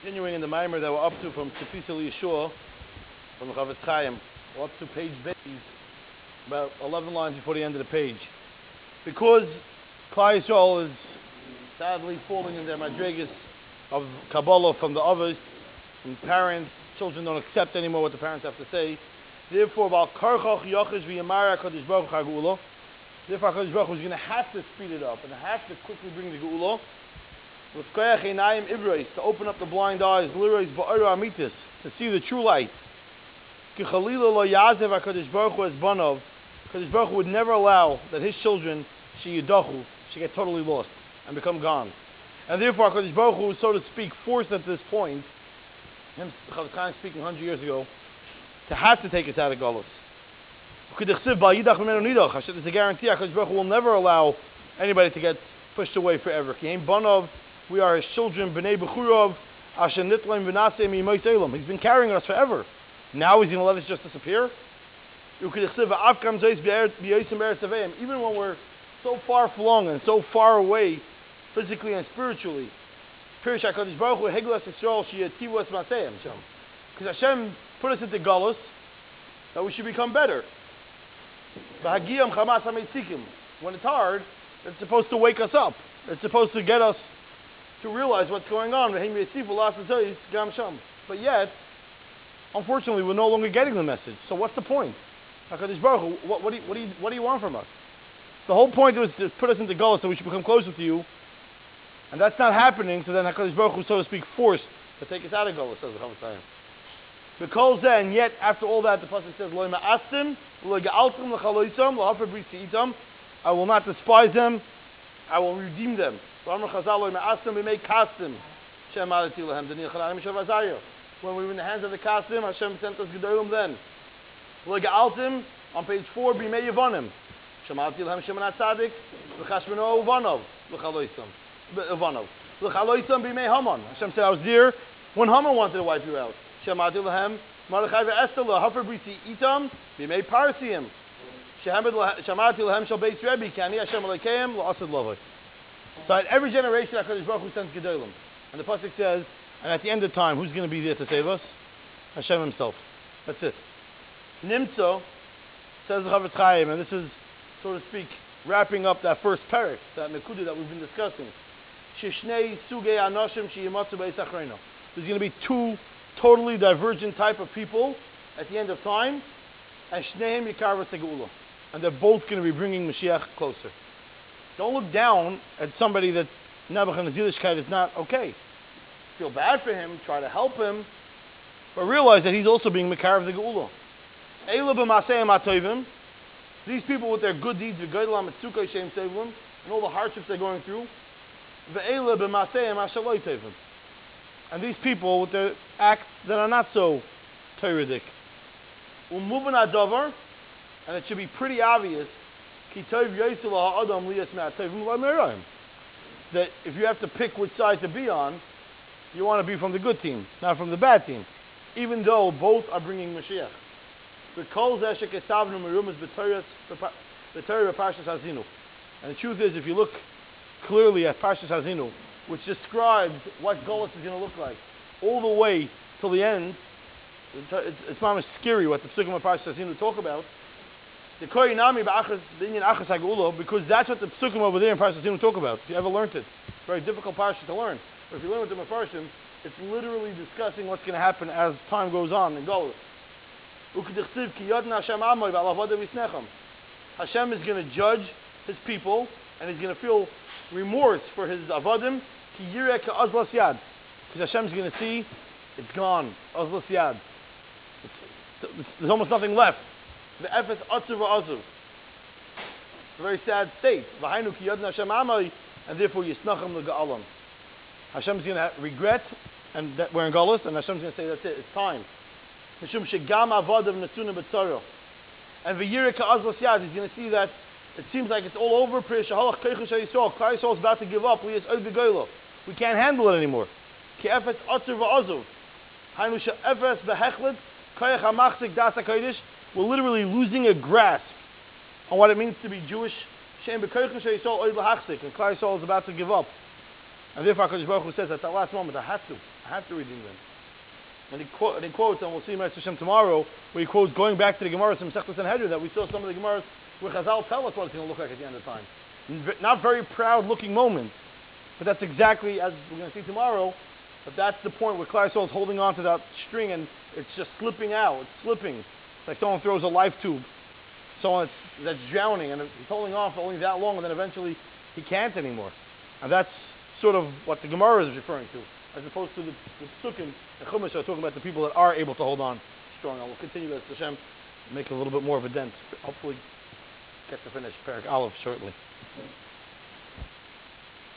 Continuing in the mimer that we're up to from Tzipisa Yeshua, from Chofetz Chaim, we're up to page Beis, about 11 lines before the end of the page. Because Klal is sadly falling in their madrigas of Kabbalah from the others, from parents, children don't accept anymore what the parents have to say. Therefore, about Karchach Yochish V'Yamara Kadosh Baruch HaGulah, therefore HaKadosh Baruch is going to have to speed it up and have to quickly bring the Geula to open up the blind eyes, to see the true light. Hakadosh baruch hu would never allow that his children should get totally lost and become gone. And therefore, Kadosh baruch Hu, so to speak, forced at this point, him speaking hundred years ago, to have to take us out of Golos. There's a guarantee Hakadosh baruch Hu will never allow anybody to get pushed away forever. We are his children, B'nai B'churov, Asher Nitlaim V'nasem Yimois He's been carrying us forever. Now he's going to let us just disappear? Even when we're so far flung and so far away, physically and spiritually, because Hashem put us into Galus, that we should become better. When it's hard, it's supposed to wake us up. It's supposed to get us to realize what's going on. But yet, unfortunately, we're no longer getting the message. So what's the point? HaKadosh Baruch Hu, what, what, do you, what, do you, what do you want from us? The whole point was to put us into Golah so we should become closer to you. And that's not happening, so then HaKadosh Baruch Hu, so to speak, forced to take us out of Golah, says the Chofetz Chaim. Because then, yet after all that, the pasuk says, "Lo ma'astim, lo ga'altim l'chaloisam, lo hafer itam." I will not despise them. I will redeem them. When we were in the hands of the Kasdim, Hashem sent us Gedolim then. L'ga'altim, on page 4, b'mei Yevonim. Shemalti lehem Shemanat Tzadik, l'chashmeno Uvanov, l'chaloisam. Uvanov. L'chaloisam b'mei Haman. Hashem said, I was there when Haman wanted to wipe you out. Shemalti lehem, Mordechai ve'Esther l'hafer brisi itam, b'mei Parsiim. Shemalti lehem shal beis Rebbe, kani Hashem alekeim, l'asad lovoi. So at every generation, HaKadosh Baruch Hu sends Gedolim. And the Pasuk says, and at the end of time, who's going to be there to save us? Hashem himself. That's it. Nimtzo, says the Chofetz Chaim, and this is, so to speak, wrapping up that first parak, that Nekuda that we've been discussing. Anoshim There's going to be two totally divergent type of people at the end of time, and And they're both going to be bringing Mashiach closer. Don't look down at somebody that Nebuchadnezzar Yiddishkeit is not okay. Feel bad for him, try to help him, but realize that he's also being Makar of the Geula. These people with their good deeds, and all the hardships they're going through, and these people with their acts that are not so Toradic. And it should be pretty obvious that if you have to pick which side to be on, you want to be from the good team, not from the bad team, even though both are bringing Mashiach. And the truth is, if you look clearly at Parshas Haazinu, which describes what Golos is going to look like, all the way till the end, it's, it's not scary what the Psukim of Parshas Haazinu talk about, the Koyinami the Indian Achas Hagula, because that's what the Psukim over there in Parashas Zinu talk about. If you ever learned it, very difficult parsha to learn. But if you learn with the Mefarshim, it's literally discussing what's going to happen as time goes on in Golus. Hashem is going to judge his people, and he's going to feel remorse for his avodim. Because is going to see it's gone. Azlas yad. There's almost nothing left. The efes atzuv azuv. It's a very sad state. V'hainu ki yodna Hashem amai, and therefore yisnachem l'ga'alam. Hashem's going to regret and that we're in Golis, and Hashem's going to say, that's it, it's time. Mishum shegam avodav netunim b'tzoro. And v'yirek ha'azlas yad, he's going to see that it seems like it's all over. Priya shahalach keichu shayisol. Klal Yisrael is about to give up. We can't handle it anymore. Ki efes atzuv azuv. Hainu ha'machzik das ha'kodesh we're literally losing a grasp on what it means to be Jewish. And Klal Yisrael is about to give up. And therefore HaKadosh Baruch Hu says at that last moment, I have to. I have to redeem them. And he, quote, and he quotes, and we'll see Mr. Hashem tomorrow, where he quotes going back to the Gemara from Sechta Sanhedrin that we saw some of the Gemaras where Chazal tell us what it's going to look like at the end of time. Not very proud looking moments, but that's exactly, as we're going to see tomorrow, but that's the point where is holding on to that string and it's just slipping out. It's slipping. It's like someone throws a life tube. Someone that's, that's drowning and he's holding on for only that long and then eventually he can't anymore. And that's sort of what the Gemara is referring to, as opposed to the, the Psukim and Chumash are talking about the people that are able to hold on strong. I will continue as Hashem, make a little bit more of a dent. Hopefully get to finish Perak Aleph shortly.